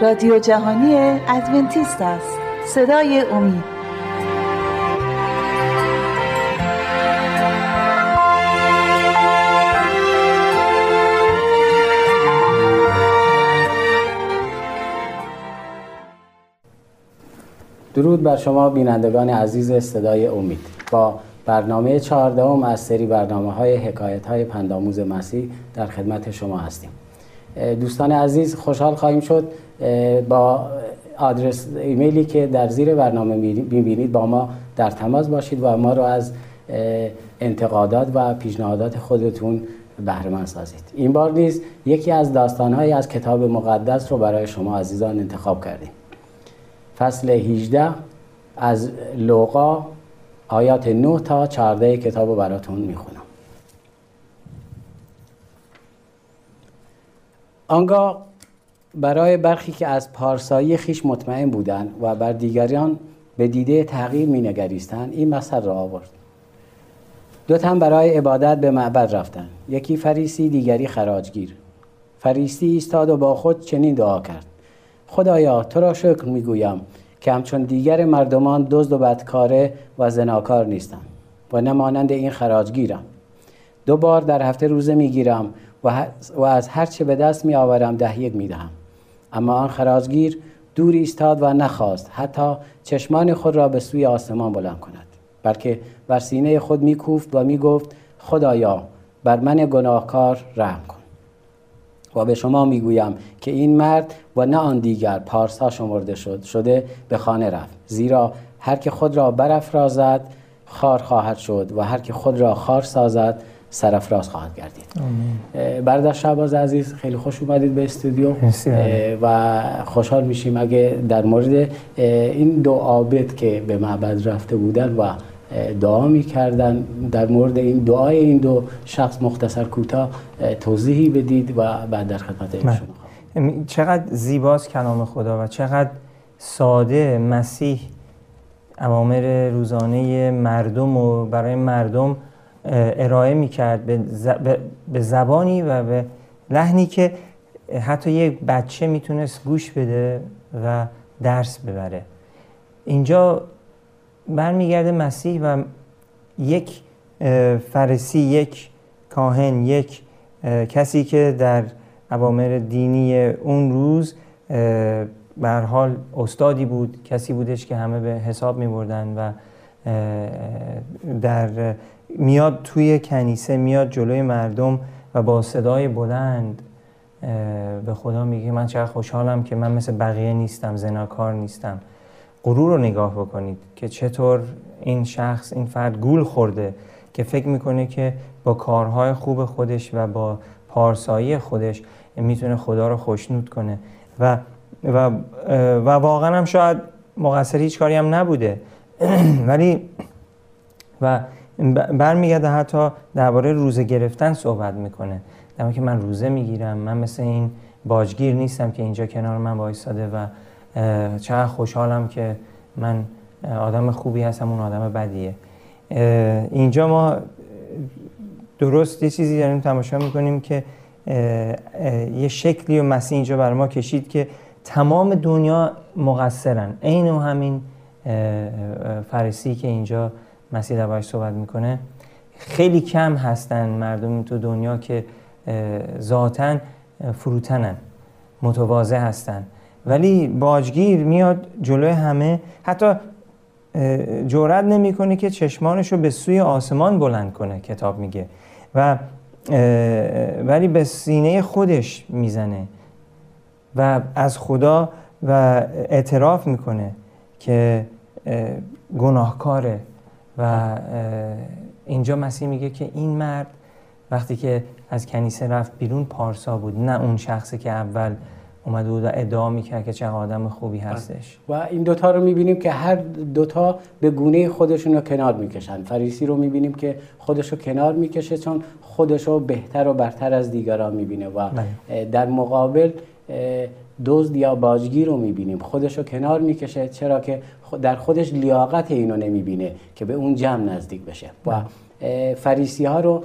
رادیو جهانی ادونتیست است. صدای امید. درود بر شما بینندگان عزیز صدای امید. با برنامه چهاردهم از سری برنامه های حکایت های پنداموز مسیح در خدمت شما هستیم. دوستان عزیز خوشحال خواهیم شد با آدرس ایمیلی که در زیر برنامه می‌بینید با ما در تماس باشید و ما رو از انتقادات و پیشنهادات خودتون بهره سازید. این بار نیز یکی از داستانهایی از کتاب مقدس رو برای شما عزیزان انتخاب کردیم. فصل 18 از لوقا آیات 9 تا 14 کتاب رو براتون می‌خونم. آنگاه برای برخی که از پارسایی خیش مطمئن بودند و بر دیگران به دیده تغییر می نگریستن این مثل را آورد. دو تن برای عبادت به معبد رفتند. یکی فریسی دیگری خراجگیر. فریسی ایستاد و با خود چنین دعا کرد. خدایا تو را شکر می‌گویم که همچون دیگر مردمان دزد و بدکاره و زناکار نیستم و نمانند این خراجگیرم. دو بار در هفته روزه می‌گیرم و, از هر چه به دست می آورم ده یک می دهم. اما آن خراجگیر دور ایستاد و نخواست حتی چشمان خود را به سوی آسمان بلند کند. بلکه بر سینه خود میکوفت و می‌گفت خدایا بر من گناهکار رحم کن. و به شما می‌گویم که این مرد و نه آن دیگر پارسا شمرده شد شده به خانه رفت. زیرا هر که خود را برافرازد خار خواهد شد و هر که خود را خار سازد سرفراز خواهد گردید. برادر شعباز عزیز خیلی خوش اومدید به استودیو. و خوشحال میشیم اگه در مورد این دو عابد که به معبد رفته بودن و دعا می‌کردن در مورد این دعای این دو شخص مختصر کوتاه توضیحی بدید و بعد در خدمت شما چقدر زیباست کلام خدا و چقدر ساده مسیح اوامر روزانه مردم و برای مردم ارائه می‌کرد به زبانی و به لحنی که حتی یک بچه می‌تونست گوش بده و درس ببره. اینجا برمیگرده مسیح و یک فرسی یک کاهن یک کسی که در عوامر دینی اون روز به حال استادی بود کسی بودش که همه به حساب می بردن و در میاد توی کنیسه میاد جلوی مردم و با صدای بلند به خدا میگه من چقدر خوشحالم که من مثل بقیه نیستم زناکار نیستم. غرور رو نگاه بکنید که چطور این شخص این فرد گول خورده که فکر می‌کنه که با کارهای خوب خودش و با پارسایی خودش می‌تونه خدا رو خوشنود کنه. و و, و واقعا هم شاید مقصر هیچ کاری هم نبوده. ولی و برمیگرده حتی درباره روزه گرفتن صحبت می‌کنه. در که من روزه می‌گیرم من مثل این باجگیر نیستم که اینجا کنار من وایستاده و چقدر خوشحالم که من آدم خوبی هستم اون آدم بدیه. اینجا ما درست یه چیزی داریم تماشا می‌کنیم که یه شکلی و مسیح اینجا بر ما کشید که تمام دنیا مقصرن. عین همین فرسی که اینجا مسیح دربارش صحبت می‌کنه. خیلی کم هستن مردم تو دنیا که ذاتا فروتنن. متواضع هستن. ولی باجگیر میاد جلوی همه. حتی جورت نمی‌کنه که چشمانش رو به سوی آسمان بلند کنه کتاب میگه. و ولی به سینه خودش می‌زنه. و از خدا و اعتراف می‌کنه که گناهکاره. و اینجا مسیح میگه که این مرد وقتی که از کنیسه رفت بیرون پارسا بود نه اون شخصی که اول اومده بود و ادعا می‌کرد که چه آدم خوبی بله. هستش و این دوتا رو می‌بینیم که هر دوتا به گونه خودشون رو کنار می‌کشن فریسی رو می‌بینیم که خودش رو کنار می‌کشه چون خودش رو بهتر و برتر از دیگران می‌بینه و بله. در مقابل دزد یا باجگیر رو می‌بینیم. خودش رو کنار می‌کشه چرا که در خودش لیاقت اینو نمی‌بینه که به اون جمع نزدیک بشه. و فریسی ها رو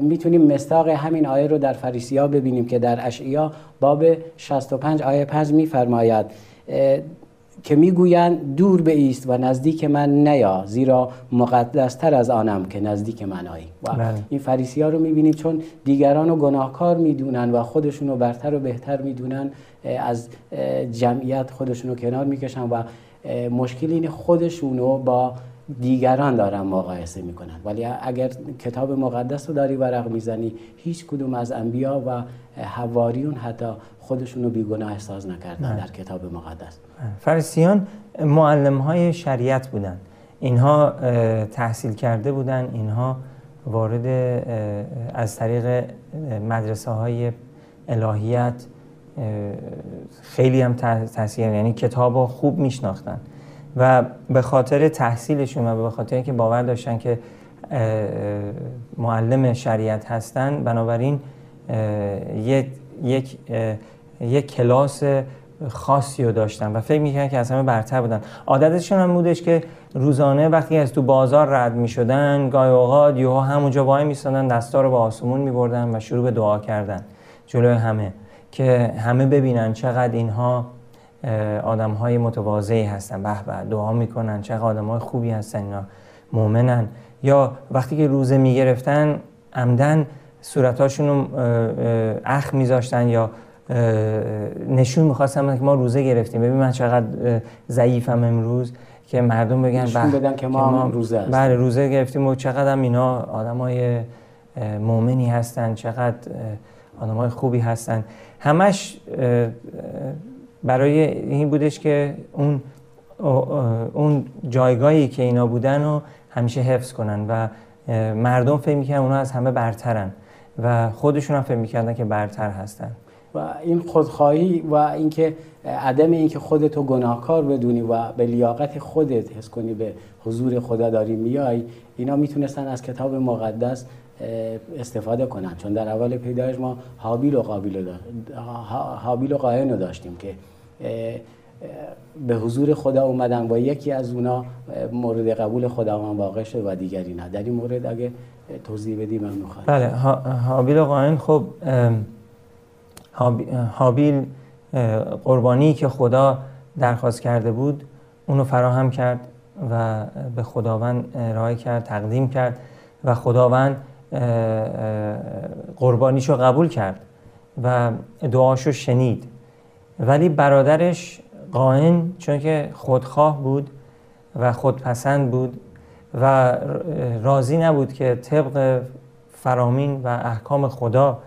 می‌تونیم مستاق همین آیه رو در فریسی ها ببینیم که در اشعیا باب 65 آیه 5 میفرماید که می‌گویند دور ایست و نزدیک من نیا زیرا مقدستر از آنم که نزدیک من آیی و بله. این فریسی ها رو می‌بینیم چون دیگران رو گناهکار می‌دونن و خودشون رو برتر و بهتر می‌دونن از جمعیت خودشون رو کنار می‌کشن و مشکل این خودشون رو با دیگران دارن مقایسه می‌کنن. ولی اگر کتاب مقدس رو داری ورق می‌زنی هیچ کدوم از انبیا و حواریون حتی خودشون رو بیگناه احساس نکردن در کتاب مقدس. فرسیان معلم های شریعت بودن اینها تحصیل کرده بودن اینها وارد از طریق مدرسه های الهیت خیلی هم تحصیل یعنی کتاب خوب میشناختن. و به خاطر تحصیلشون و به خاطر اینکه باور داشتن که معلم شریعت هستن بنابراین یک یک کلاس خاصی رو داشتن و فکر می‌کنن که از همه برتر بودن. عادتشون هم بودش که روزانه وقتی از تو بازار رد می‌شدن گاهی اوقات یهو همونجا وای میستادن دستا رو به آسمون میبردن و شروع به دعا کردن جلوی همه که همه ببینن چقدر اینها آدم های متواضعی هستن. به به دعا می‌کنن. چقدر آدم های خوبی هستن اینا. مؤمنن. یا وقتی که روزه می‌گرفتن عمدن صورتاشون رو اخ میذاشتن یا نشون می‌خواستم که ما روزه گرفتیم. ببین من چقدر ضعیفم امروز که مردم بگن نشون بدن که ما, ما روزه هستیم. بله روزه گرفتیم و چقدر هم اینا آدم های مؤمنی هستن. چقدر آدم های خوبی هستن. همش برای این بودش که اون اون جایگاهی که اینا بودن رو همیشه حفظ کنن و مردم فکر می‌کنن اونا از همه برترن و خودشون هم فکر می‌کردن که برتر هستن. و این خودخواهی و اینکه عدم اینکه خودتو گناهکار بدونی و به لیاقت خودت حس کنی به حضور خدا داری میای اینا می‌تونستن از کتاب مقدس استفاده کنن. چون در اول پیدایش ما حابیل و قابیل حابیل و قاین رو داشتیم که به حضور خدا اومدن و یکی از اونا مورد قبول خداوند واقع شد و دیگری نه. در این مورد اگه توضیح بدی من می‌خوام. بله حابیل و قاین خب حابیل قربانی که خدا درخواست کرده بود اونو فراهم کرد و به خداوند ارائه کرد تقدیم کرد و خداوند قربانیشو قبول کرد و دعاشو شنید. ولی برادرش قائن چون که خودخواه بود و خودپسند بود و راضی نبود که طبق فرامین و احکام خدا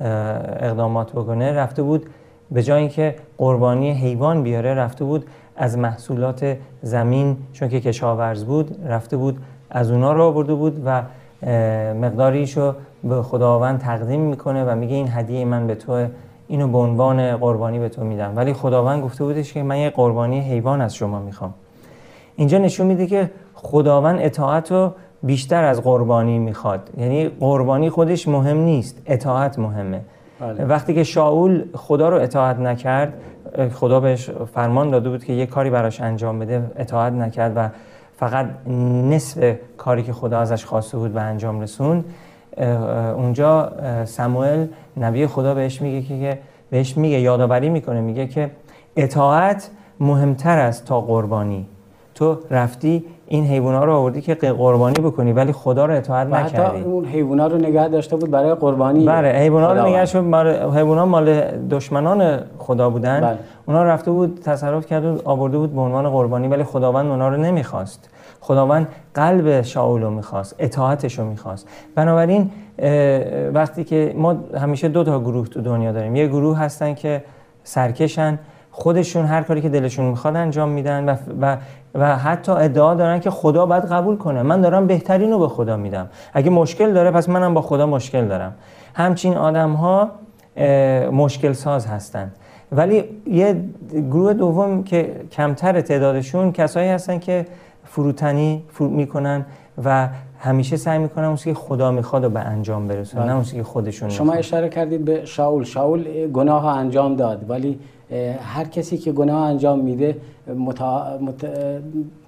اقدامات بکنه رفته بود به جای اینکه قربانی حیوان بیاره رفته بود از محصولات زمین چون که کشاورز بود رفته بود از اونا رو آورده بود و مقداریشو به خداوند تقدیم می‌کنه و میگه این هدیه من به تو اینو به عنوان قربانی به تو میدم. ولی خداوند گفته بودش که من یه قربانی حیوان از شما می‌خوام. اینجا نشون میده که خداوند اطاعت رو بیشتر از قربانی می‌خواد. یعنی قربانی خودش مهم نیست اطاعت مهمه. بله. وقتی که شاول خدا رو اطاعت نکرد خدا بهش فرمان داده بود که یه کاری براش انجام بده اطاعت نکرد و فقط نصف کاری که خدا ازش خواسته بود به انجام رسوند اونجا سموئل نبی خدا بهش میگه که بهش میگه یادآوری می‌کنه میگه که اطاعت مهمتر است تا قربانی. تو رفتی این حیوونا رو آوردی که قربانی بکنی ولی خدا رو اطاعت نکردی حتی اون حیوونا رو نگه داشته بود برای قربانی بله حیوونا رو نگه شد حیوونا مال دشمنان خدا بودن. بله. اونا رفته بود تصرف کرد و آورده بود به عنوان قربانی ولی خداوند اونا رو نمی‌خواست. خداوند قلب شاول رو می‌خواست اطاعتش رو می‌خواست. بنابراین وقتی که ما همیشه دو تا گروه تو دنیا داریم. یه گروه هستن که سرکشن خودشون هر کاری که دلشون می‌خواد انجام میدن و, و, و حتی ادعا دارن که خدا باید قبول کنه. من دارم بهترین رو به خدا میدم. اگه مشکل داره پس منم با خدا مشکل دارم. همچین آدم ها مشکل ساز هستند. ولی یه گروه دوم که کمتر تعدادشون کسایی هستن که فروتنی فرو می‌کنن و همیشه سعی می‌کنن اون که خدا می‌خواد و به انجام برسونن نه اون که خودشون شما می‌خواد. اشاره کردید به شاول. شاول گناه ها انجام داد ولی هر کسی که گناه انجام میده متا... مت...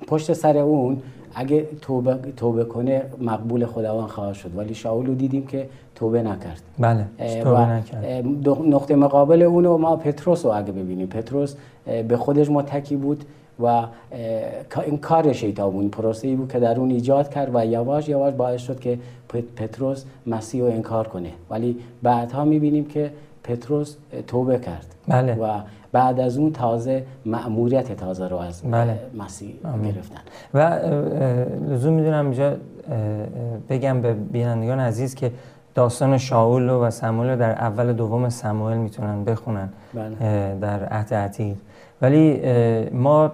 پشت سر اون اگه توبه, توبه کنه مقبول خداوند خواهد شد. ولی شاول رو دیدیم که توبه نکرد. بله توبه نکرد. نقطه مقابل اونو ما پتروس رو اگه ببینیم. پتروس به خودش متکی بود و این کار شیطان بود. پروسه ای بود که در اون ایجاد کرد و یواش یواش باعث شد که پتروس مسیح رو انکار کنه. ولی بعدها می‌بینیم که پتروس توبه کرد بله. و بعد از اون تازه مأموریت تازه رو از بله. مسیح گرفتن و لزوم می‌دونم اینجا بگم به بینندگان عزیز که داستان شاول و سموئل در اول دوم سموئل می‌تونن بخونن بله. در عهد عتیق ولی ما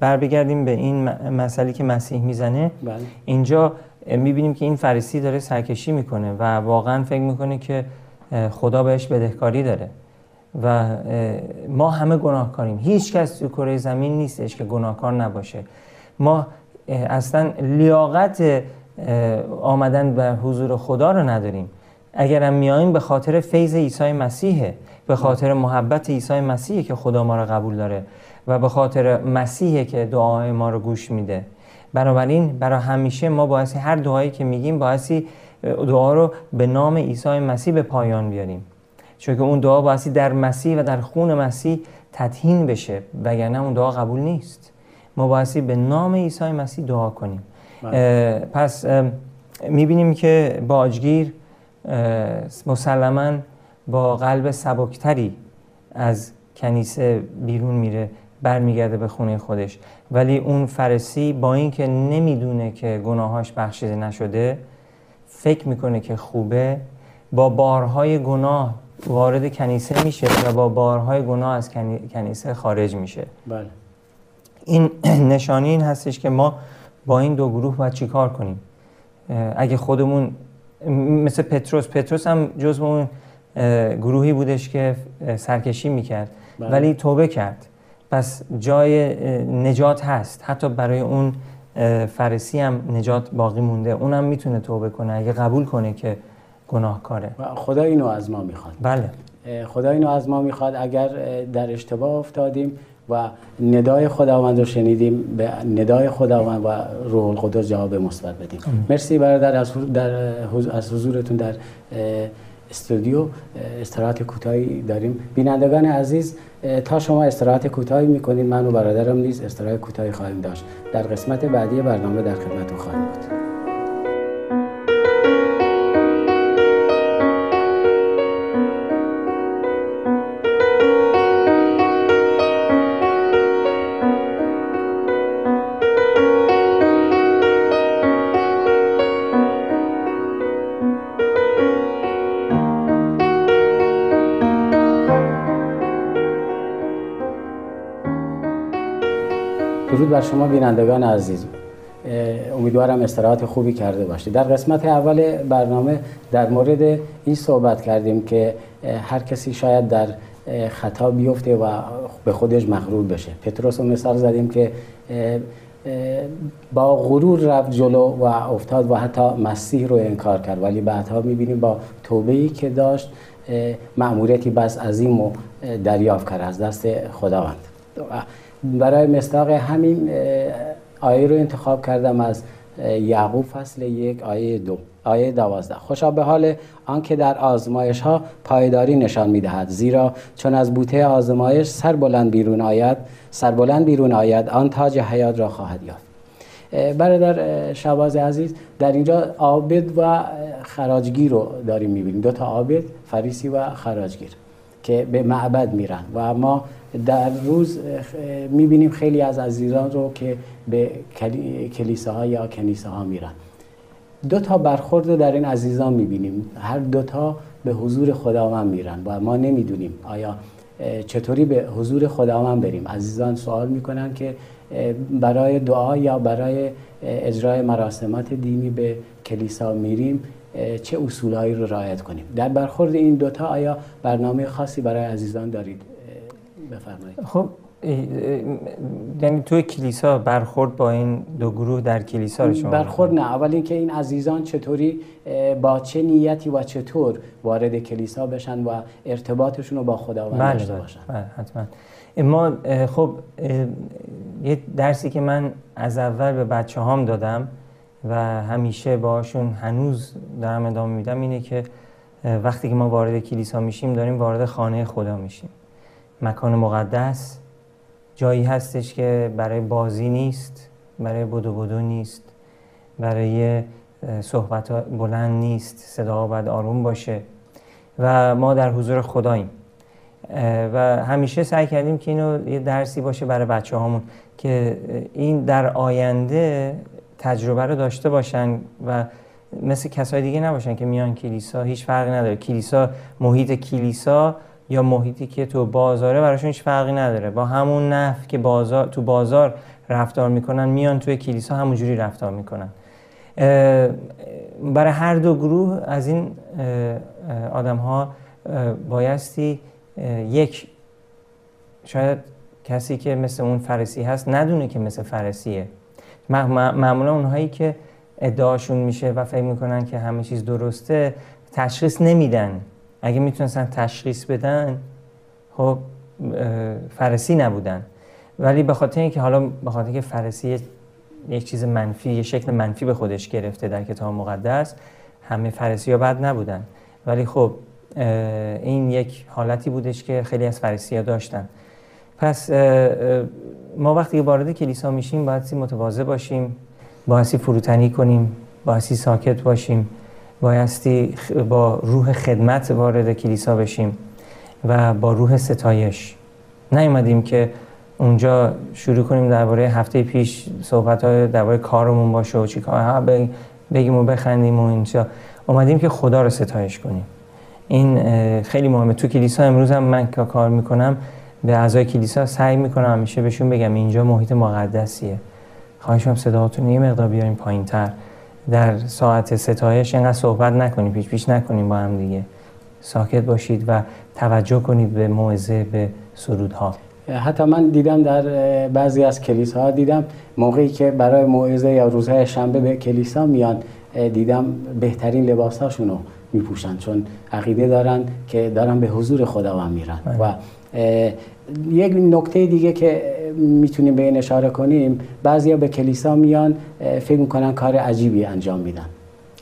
بر بگردیم به این مسئله که مسیح می‌زنه بله. اینجا می‌بینیم که این فریسی داره سرکشی می‌کنه و واقعا فکر می‌کنه که خدا بهش بدهکاری داره. و ما همه گناهکاریم. هیچ کس تو کره زمین نیستش که گناهکار نباشه. ما اصلا لیاقت آمدن به حضور خدا رو نداریم. اگرم میاییم به خاطر فیض عیسی مسیحه به خاطر محبت عیسی مسیحه که خدا ما رو قبول داره و به خاطر مسیحه که دعای ما رو گوش میده. بنابراین برای همیشه ما باعثی هر دعایی که میگیم باعثی دعا رو به نام عیسی مسیح به پایان بیاریم. چون که اون دعا باعثی در مسیح و در خون مسیح تطهین بشه وگرنه اون دعا قبول نیست. ما باعثی به نام عیسی مسیح دعا کنیم. پس می‌بینیم که باجگیر مسلما با قلب سبکتری از کنیسه بیرون میره برمیگرده به خونه خودش. ولی اون فرسی با اینکه نمی‌دونه که گناهاش بخشیده نشده فکر می‌کنه که خوبه با بارهای گناه وارد کنیسه میشه و با بارهای گناه از کنیسه خارج میشه. بله. این نشانی این هستش که ما با این دو گروه باید چیکار کنیم؟ اگه خودمون مثل پتروس پتروس هم جزو اون گروهی بودش که سرکشی می‌کرد. بله. ولی توبه کرد. پس جای نجات هست. حتی برای اون فرسی هم نجات باقی مونده. اونم می‌تونه توبه کنه. اگه قبول کنه که گناهکاره. و خدا اینو از ما می‌خواد. بله. خدا اینو از ما می‌خواد. اگر در اشتباه افتادیم و ندای خداوند رو شنیدیم به ندای خداوند و روح القدس جواب مثبت بدیم. مرسی برادر از در از حضورتون در استودیو استراحت کوتاهی داریم. بینندگان عزیز تا شما استراحت کوتاهی می‌کنید من و برادرم نیز استراحت کوتاهی خواهیم داشت. در قسمت بعدی برنامه در خدمتتون خواهیم بود. بر شما بینندگان عزیز امیدوارم استراحت خوبی کرده باشید. در قسمت اول برنامه در مورد این صحبت کردیم که هر کسی شاید در خطا بیفته و به خودش مغرور بشه. پتروس رو مثال زدیم که با غرور رفت جلو و افتاد و حتی مسیح رو انکار کرد. ولی بعدها می‌بینیم با توبهی که داشت مأموریتی بس عظیم و دریافت کرد از دست خداوند. برای مصداق همین آیه رو انتخاب کردم از یعقوب فصل یک آیه دو آیه دوازده. خوشا به حال آنکه در آزمایش ها پایداری نشان می‌دهد. زیرا چون از بوته آزمایش سر بلند بیرون آید سر بلند بیرون آید آن تاج حیات را خواهد یافت. برادر شباز عزیز در اینجا عابد و خراجگیر رو داریم می‌بینیم. دو تا عابد فریسی و خراجگیر که به معبد میرن. و ما در روز می‌بینیم خیلی از عزیزان رو که به کلیساها یا کنیسه ها میرن. دو تا برخورد رو در این عزیزان می‌بینیم. هر دو تا به حضور خداوند میرن. و ما نمی‌دونیم آیا چطوری به حضور خداوند بریم. عزیزان سوال می‌کنن که برای دعا یا برای اجرای مراسمات دینی به کلیسا میریم چه اصولهایی رو رعایت کنیم؟ در برخورد این دوتا آیا برنامه خاصی برای عزیزان دارید؟ بفرمایید. خب یعنی توی کلیسا برخورد با این دو گروه در کلیسا رو شما برخورد نه. اول اینکه این عزیزان چطوری با چه نیتی و چطور وارد کلیسا بشن و ارتباطشون رو با خداوند بله داشته بله باشن. بله حتما. ما خب یه درسی که من از اول به بچه هام دادم و همیشه باشون هنوز دارم ادامه میدم اینه که وقتی که ما وارد کلیسا میشیم داریم وارد خانه خدا میشیم. مکان مقدس جایی هستش که برای بازی نیست برای بدو بدو نیست برای صحبت بلند نیست صدا باید آروم باشه و ما در حضور خداییم. و همیشه سعی کردیم که اینو یه درسی باشه برای بچه هامون که این در آینده تجربه رو داشته باشن و مثل کسای دیگه نباشن که میان کلیسا هیچ فرقی نداره. کلیسا محیط کلیسا یا محیطی که تو بازاره براشون هیچ فرقی نداره. با همون نف که بازار تو بازار رفتار می‌کنن میان توی کلیسا همونجوری رفتار می‌کنن. برای هر دو گروه از این آدم ها بایستی یک شاید کسی که مثل اون فرسی هست ندونه که مثل فرسیه معمولا اونهایی که ادعاشون میشه و فکر می‌کنن که همه چیز درسته تشخیص نمیدن. اگه می‌تونستن تشخیص بدن خب فرسی نبودن. ولی به خاطر اینکه حالا به خاطر که فرسی یک چیز منفی یه شکل منفی به خودش گرفته در کتاب مقدس همه فرسی ها بد نبودن. ولی خب این یک حالتی بودش که خیلی از فرسی ها داشتن. پس ما وقتی وارد کلیسا میشیم باید متواضع باشیم بایستی فروتنی کنیم بایستی ساکت باشیم. بایستی با روح خدمت وارد کلیسا بشیم و با روح ستایش. نیومدیم که اونجا شروع کنیم درباره هفته پیش صحبت های درباره کارمون باشه و چی کار بگیم و بخندیم و اینجا. اومدیم که خدا رو ستایش کنیم. این خیلی مهمه. تو کلیسا امروز هم من که کار می‌کنم به اعضای کلیسا سعی می‌کنم همیشه بهشون بگم اینجا محیط مقدسیه. خواهش صداهاتون یه مقدار بیاریم پایین تر در ساعت ستایش اینقدر صحبت نکنیم پیش پیش نکنیم با هم دیگه. ساکت باشید و توجه کنید به موعظه به سرودها. حتی من دیدم در بعضی از کلیساها دیدم موقعی که برای موعظه یا روزهای شنبه به کلیسا میان دیدم بهترین لباساشون رو میپوشن چون عقیده دارن که دارن به حضور خداوند میرن بله. و یک نکته دیگه که می‌تونیم به این اشاره کنیم بعضیا به کلیسا میان فکر می‌کنن کار عجیبی انجام میدن.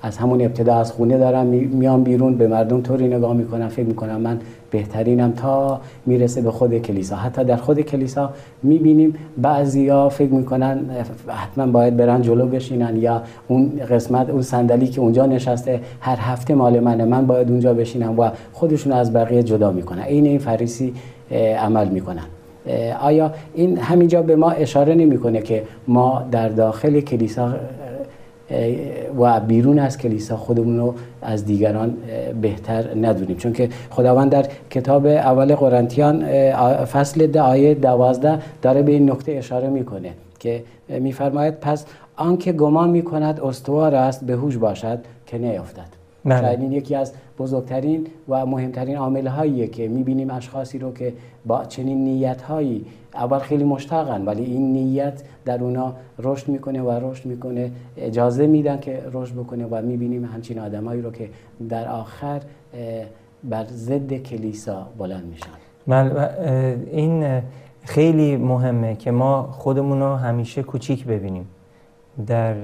از همون ابتدا از خونه دارن میان بیرون به مردم طوری نگاه می‌کنن فکر می‌کنن من بهترینم تا می‌رسه به خود کلیسا. حتی در خود کلیسا می‌بینیم بعضیا فکر می‌کنن حتما باید برن جلو بشینن یا اون قسمت اون صندلی که اونجا نشسته هر هفته مال منه من باید اونجا بشینم و خودشون از بقیه جدا می‌کنن. این این فریسی عمل می‌کنن. آیا این همینجا به ما اشاره نمی‌کنه که ما در داخل کلیسا و بیرون از کلیسا خودمون رو از دیگران بهتر ندونیم چون که خداوند در کتاب اول قرنتیان فصل ده آیه دوازده داره به این نکته اشاره می‌کنه که میفرماید پس آنکه گمان می‌کند استوار است به هوش باشد که نیفتد بله. شاید این یکی از بزرگترین و مهمترین عامل هاییه که می‌بینیم اشخاصی رو که با چنین نیت هایی اول خیلی مشتاقن ولی این نیت در اونا رشد می‌کنه و رشد می‌کنه اجازه میدن که رشد بکنه و می‌بینیم همچین آدمایی رو که در آخر بر ضد کلیسا بلند میشن. بله این خیلی مهمه که ما خودمون رو همیشه کوچیک ببینیم. در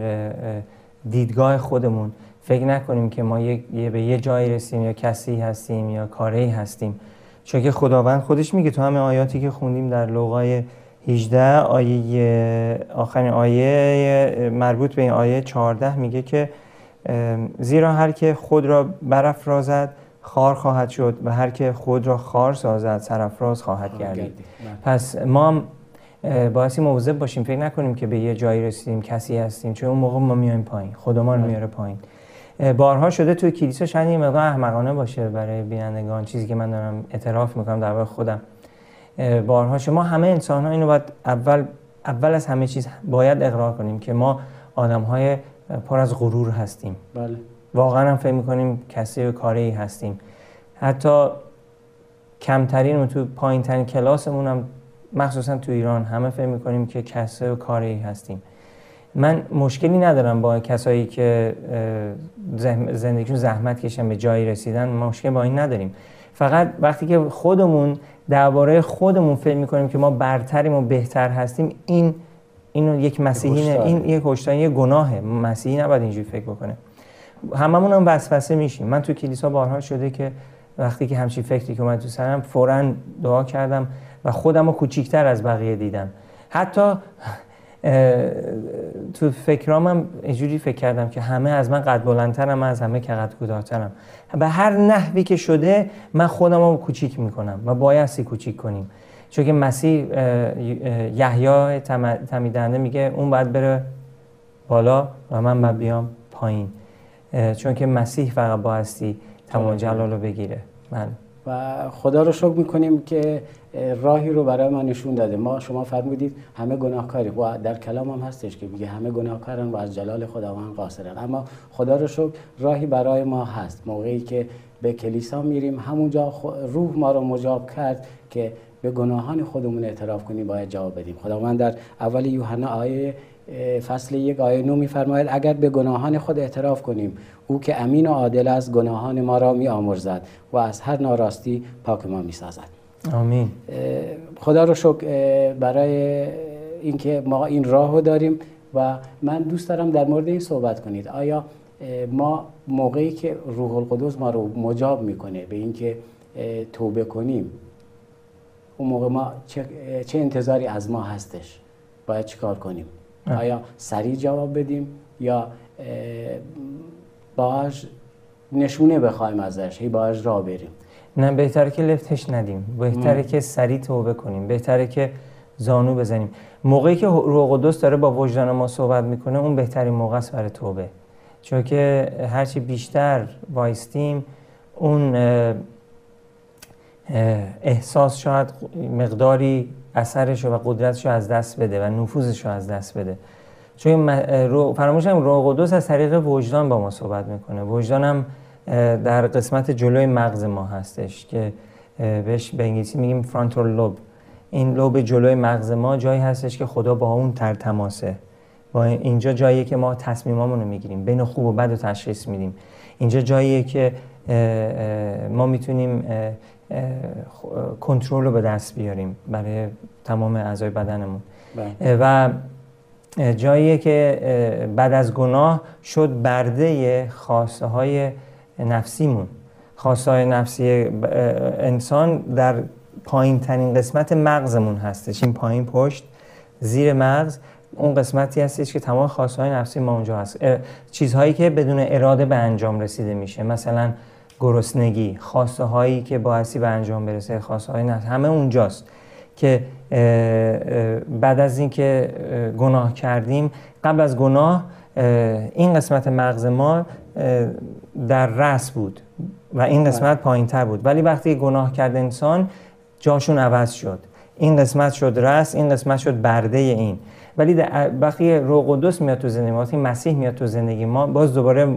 دیدگاه خودمون فکر نکنیم که ما یه به یه جایی رسیم یا کسی هستیم یا کاری هستیم چون که خداوند خودش میگه تو همه آیاتی که خوندیم در لوقای 18 آیه آخرین آیه مربوط به این آیه 14 میگه که زیرا هر که خود را برافرازد خار خواهد شد و هر که خود را خار سازد سرافراز خواهد گردید بله. پس ما باعثی مواظب باشیم فکر نکنیم که به یه جایی رسیدیم کسی هستیم چون اون موقع ما میایم پایین خدا ما رو بله. میاره پایین بارها شده توی کلیسا شاید یه مقدار احمقانه باشه برای بینندگان. چیزی که من دارم اعتراف می‌کنم در خودم. بارها شما همه انسان ها اینو باید اول اول از همه چیز باید اقرار کنیم که ما آدم های پر از غرور هستیم. بله. واقعا هم فکر می‌کنیم کسی و کاری هستیم. حتی کمترین و تو پایین ترین کلاسمون هم مخصوصا تو ایران همه فکر می‌کنیم که کسای و کاری هستیم. من مشکلی ندارم با کسایی که زندگیشون زحمت کشن به جایی رسیدن مشکل با این نداریم. فقط وقتی که خودمون درباره خودمون فکر می‌کنیم که ما برتریم و بهتر هستیم این اینو یک مسیحی این یک هشدار گناهه. مسیحی نباید اینجوری فکر بکنه. هممون هم وسوسه میشیم. من تو کلیسا بارها شده که وقتی که همچین فکری که اومد تو سرم فورا دعا کردم و خودم رو کوچیکتر از بقیه دیدم. حتی تو فکرام هم اینجوری فکر کردم که همه از من قد بلندترم من از همه که قد کوتاهترم. به هر نحوی که شده من خودم رو کوچیک می‌کنم و بایستی کوچیک کنیم. چون که مسیح یحیی تمیدنده میگه اون باید بره بالا و من باید بیام پایین. چون که مسیح فقط بایستی تمام جلال رو بگیره. من و خدا رو شکر می‌کنیم که راهی رو برای ما نشون داده. ما شما فرمودید همه گناهکاریم. و در کلام هم هستش که میگه همه گناهکارن و از جلال خداوند قاصرن. اما خدا رو شکر راهی برای ما هست. موقعی که به کلیسا میریم همونجا روح ما رو مجاب کرد که به گناهان خودمون اعتراف کنیم باید جواب بدیم. خداوند در اول یوحنا آیه فصل یک آیه نو میفرماید اگر به گناهان خود اعتراف کنیم او که امین و عادل است گناهان ما را می آمرزد و از هر ناراستی پاک ما می سازد آمین خدا رو شکر برای اینکه ما این راه رو داریم و من دوست دارم در مورد این صحبت کنید. آیا ما موقعی که روح القدس ما رو مجاب می‌کنه به اینکه توبه کنیم اون موقع ما چه, چه انتظاری از ما هستش؟ باید چیکار کنیم؟ آیا سریع جواب بدیم یا باهاش نشونه بخوایم ازش هی باهاش را بریم؟ نه بهتره که لفتش ندیم. بهتره که سریع توبه کنیم. بهتره که زانو بزنیم. موقعی که روح قدس داره با وجدان ما صحبت می‌کنه اون بهترین موقع است برای توبه. چون که هرچی بیشتر وایستیم اون احساس شاید مقداری اثرش و قدرتش رو از دست بده و نفوذش رو از دست بده. چون فراموش هم روح قدس از طریق وجدان با ما صحبت می‌کنه. وجدان هم در قسمت جلوی مغز ما هستش که بهش به انگلیسی میگیم فرانتال لوب این لوب جلوی مغز ما جایی هستش که خدا با اون تر تماسه. با اینجا جاییه که ما تصمیمامون رو می‌گیریم. بین خوب و بد رو تشخیص میدیم. اینجا جاییه که ما می‌تونیم کنترل رو به دست بیاریم برای تمام اعضای بدنمون. بله. و جاییه که بعد از گناه شد برده خواسته های نفسیمون خواسته های نفسی انسان در پایین ترین قسمت مغزمون هستش. این پایین پشت زیر مغز اون قسمتی هستش که تمام خواسته های نفسی ما اونجا هست. چیزهایی که بدون اراده به انجام رسیده میشه. مثلا گرسنگی خواسته هایی که باعثی به انجام برسه خواسته های نفس همه اونجاست که بعد از اینکه گناه کردیم قبل از گناه این قسمت مغز ما در رس بود و این قسمت پایین تر بود. ولی وقتی گناه کرد انسان جاشون عوض شد. این قسمت شد رس این قسمت شد برده این. ولی وقتی روح قدس میاد تو زندگی ما مسیح میاد تو زندگی ما باز دوباره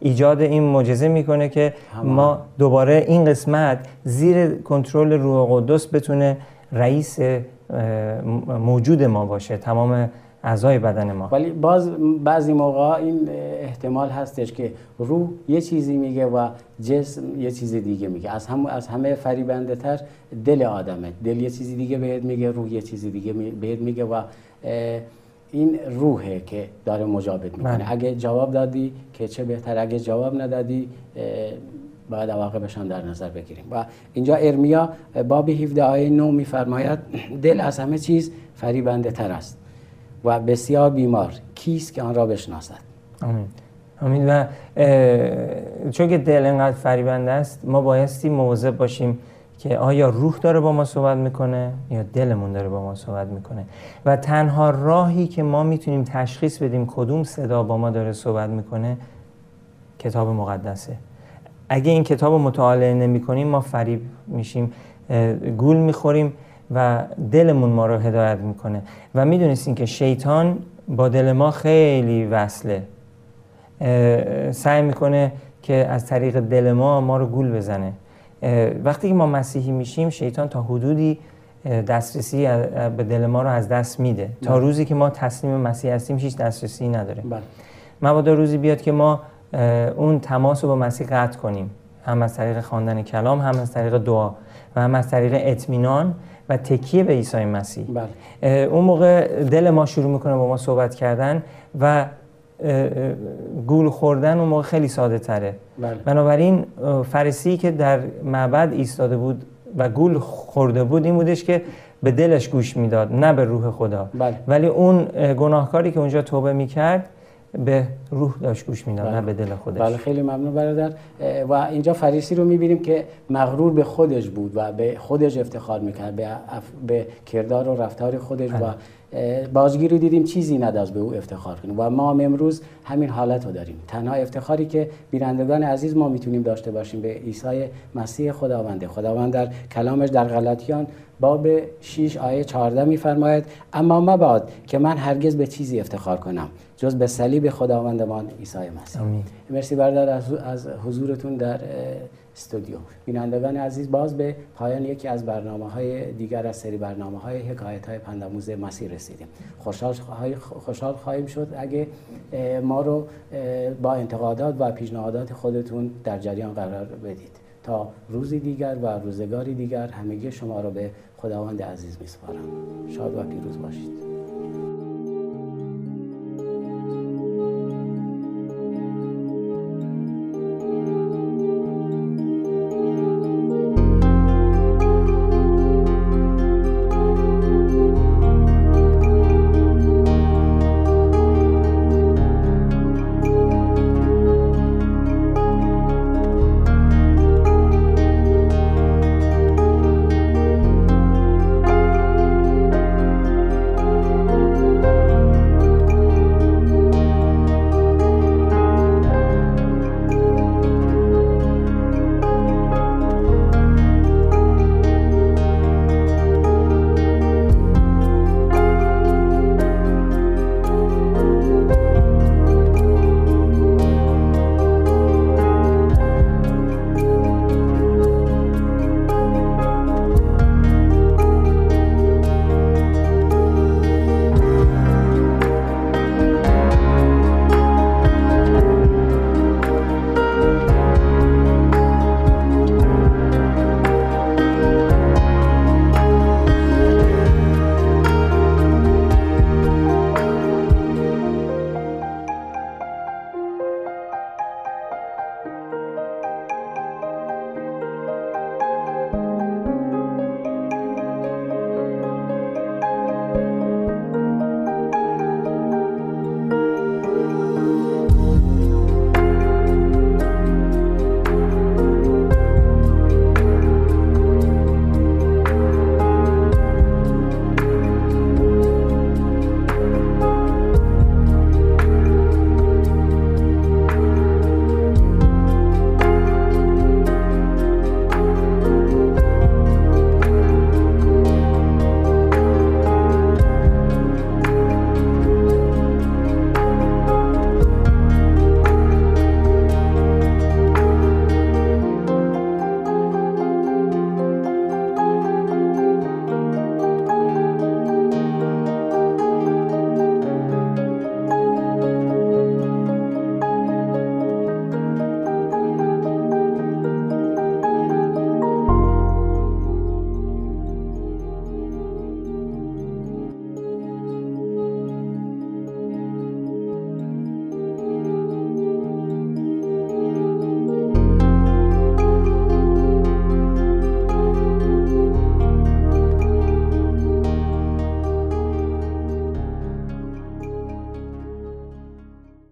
ایجاد این معجزه می‌کنه که ما دوباره این قسمت زیر کنترل روح قدس بتونه رئیس موجود ما باشه تمام اعضای بدن ما. ولی باز بعضی موقع این احتمال هستش که روح یه چیزی میگه و جسم یه چیز دیگه میگه. از هم از همه فریبنده تر دل آدمه. دل یه چیزی دیگه بهت میگه روح یه چیزی دیگه بهت میگه و این روحه که داره مجابت می‌کنه. بله. اگه جواب دادی که چه بهتر اگه جواب ندادی باید عواقبش هم در نظر بگیریم. و اینجا ارمیا باب 17 آیه 9 میفرماید دل از همه چیز فریبنده تر است و بسیار بیمار. کیست که آن را بشناسد؟ آمین. آمین. و چون که دل انقدر فریبنده است ما بایستی مواظب باشیم که آیا روح داره با ما صحبت می‌کنه یا دلمون داره با ما صحبت می‌کنه؟ و تنها راهی که ما می‌تونیم تشخیص بدیم کدوم صدا با ما داره صحبت می‌کنه کتاب مقدسه. اگه این کتاب مطالعه نمی کنیم ما فریب میشیم گول می‌خوریم و دلمون ما رو هدایت می‌کنه. و می‌دونستین که شیطان با دل ما خیلی وصله. سعی می‌کنه که از طریق دل ما ما رو گول بزنه. وقتی که ما مسیحی میشیم شیطان تا حدودی دسترسی به دل ما رو از دست میده. تا بله. روزی که ما تسلیم مسیح هستیم هیچ دسترسی نداره. بله. مبادا روزی بیاد که ما اون تماس رو با مسیح قطع کنیم. هم از طریق خواندن کلام هم از طریق دعا و هم از طریق اطمینان و تکیه به عیسی مسیح. بله. اون موقع دل ما شروع می‌کنه با ما صحبت کردن و گول خوردن اون موقع خیلی ساده تره بله. بنابراین فرسی که در معبد ایستاده بود و گول خورده بود این بودش که به دلش گوش می‌داد نه به روح خدا بله. ولی اون اه، گناهکاری که اونجا توبه می‌کرد به روح داشت گوش می‌داد بله. نه به دل خودش. بله خیلی ممنون برادر. و اینجا فریسی رو می‌بینیم که مغرور به خودش بود و به خودش افتخار می‌کرد به, اف... به کردار و رفتار خودش و اه، بازگی رو دیدیم چیزی نداشت به او افتخار کنیم. و ما هم امروز همین حالت رو داریم. تنها افتخاری که بینندگان عزیز ما می‌تونیم داشته باشیم به عیسی مسیح خداونده. خداوند در کلامش در غلطیان باب 6 آیه 14 میفرماید اما مباد که من هرگز به چیزی افتخار کنم جز به صلیب خداوندمان عیسی مسیح. آمین. مرسی برادر از از حضورتون در استودیو. بینندگان عزیز باز به پایان یکی از برنامه های دیگر از سری برنامه های حکایت های پنداموز مسیح رسیدیم. خوشحال, خوشحال خواهیم شد اگه ما رو با انتقادات و پیشنهادات خودتون در جریان قرار بدید. تا روزی دیگر و روزگاری دیگر همگی شما رو به خداوند عزیز میسپارم. شاد و پیروز باشید.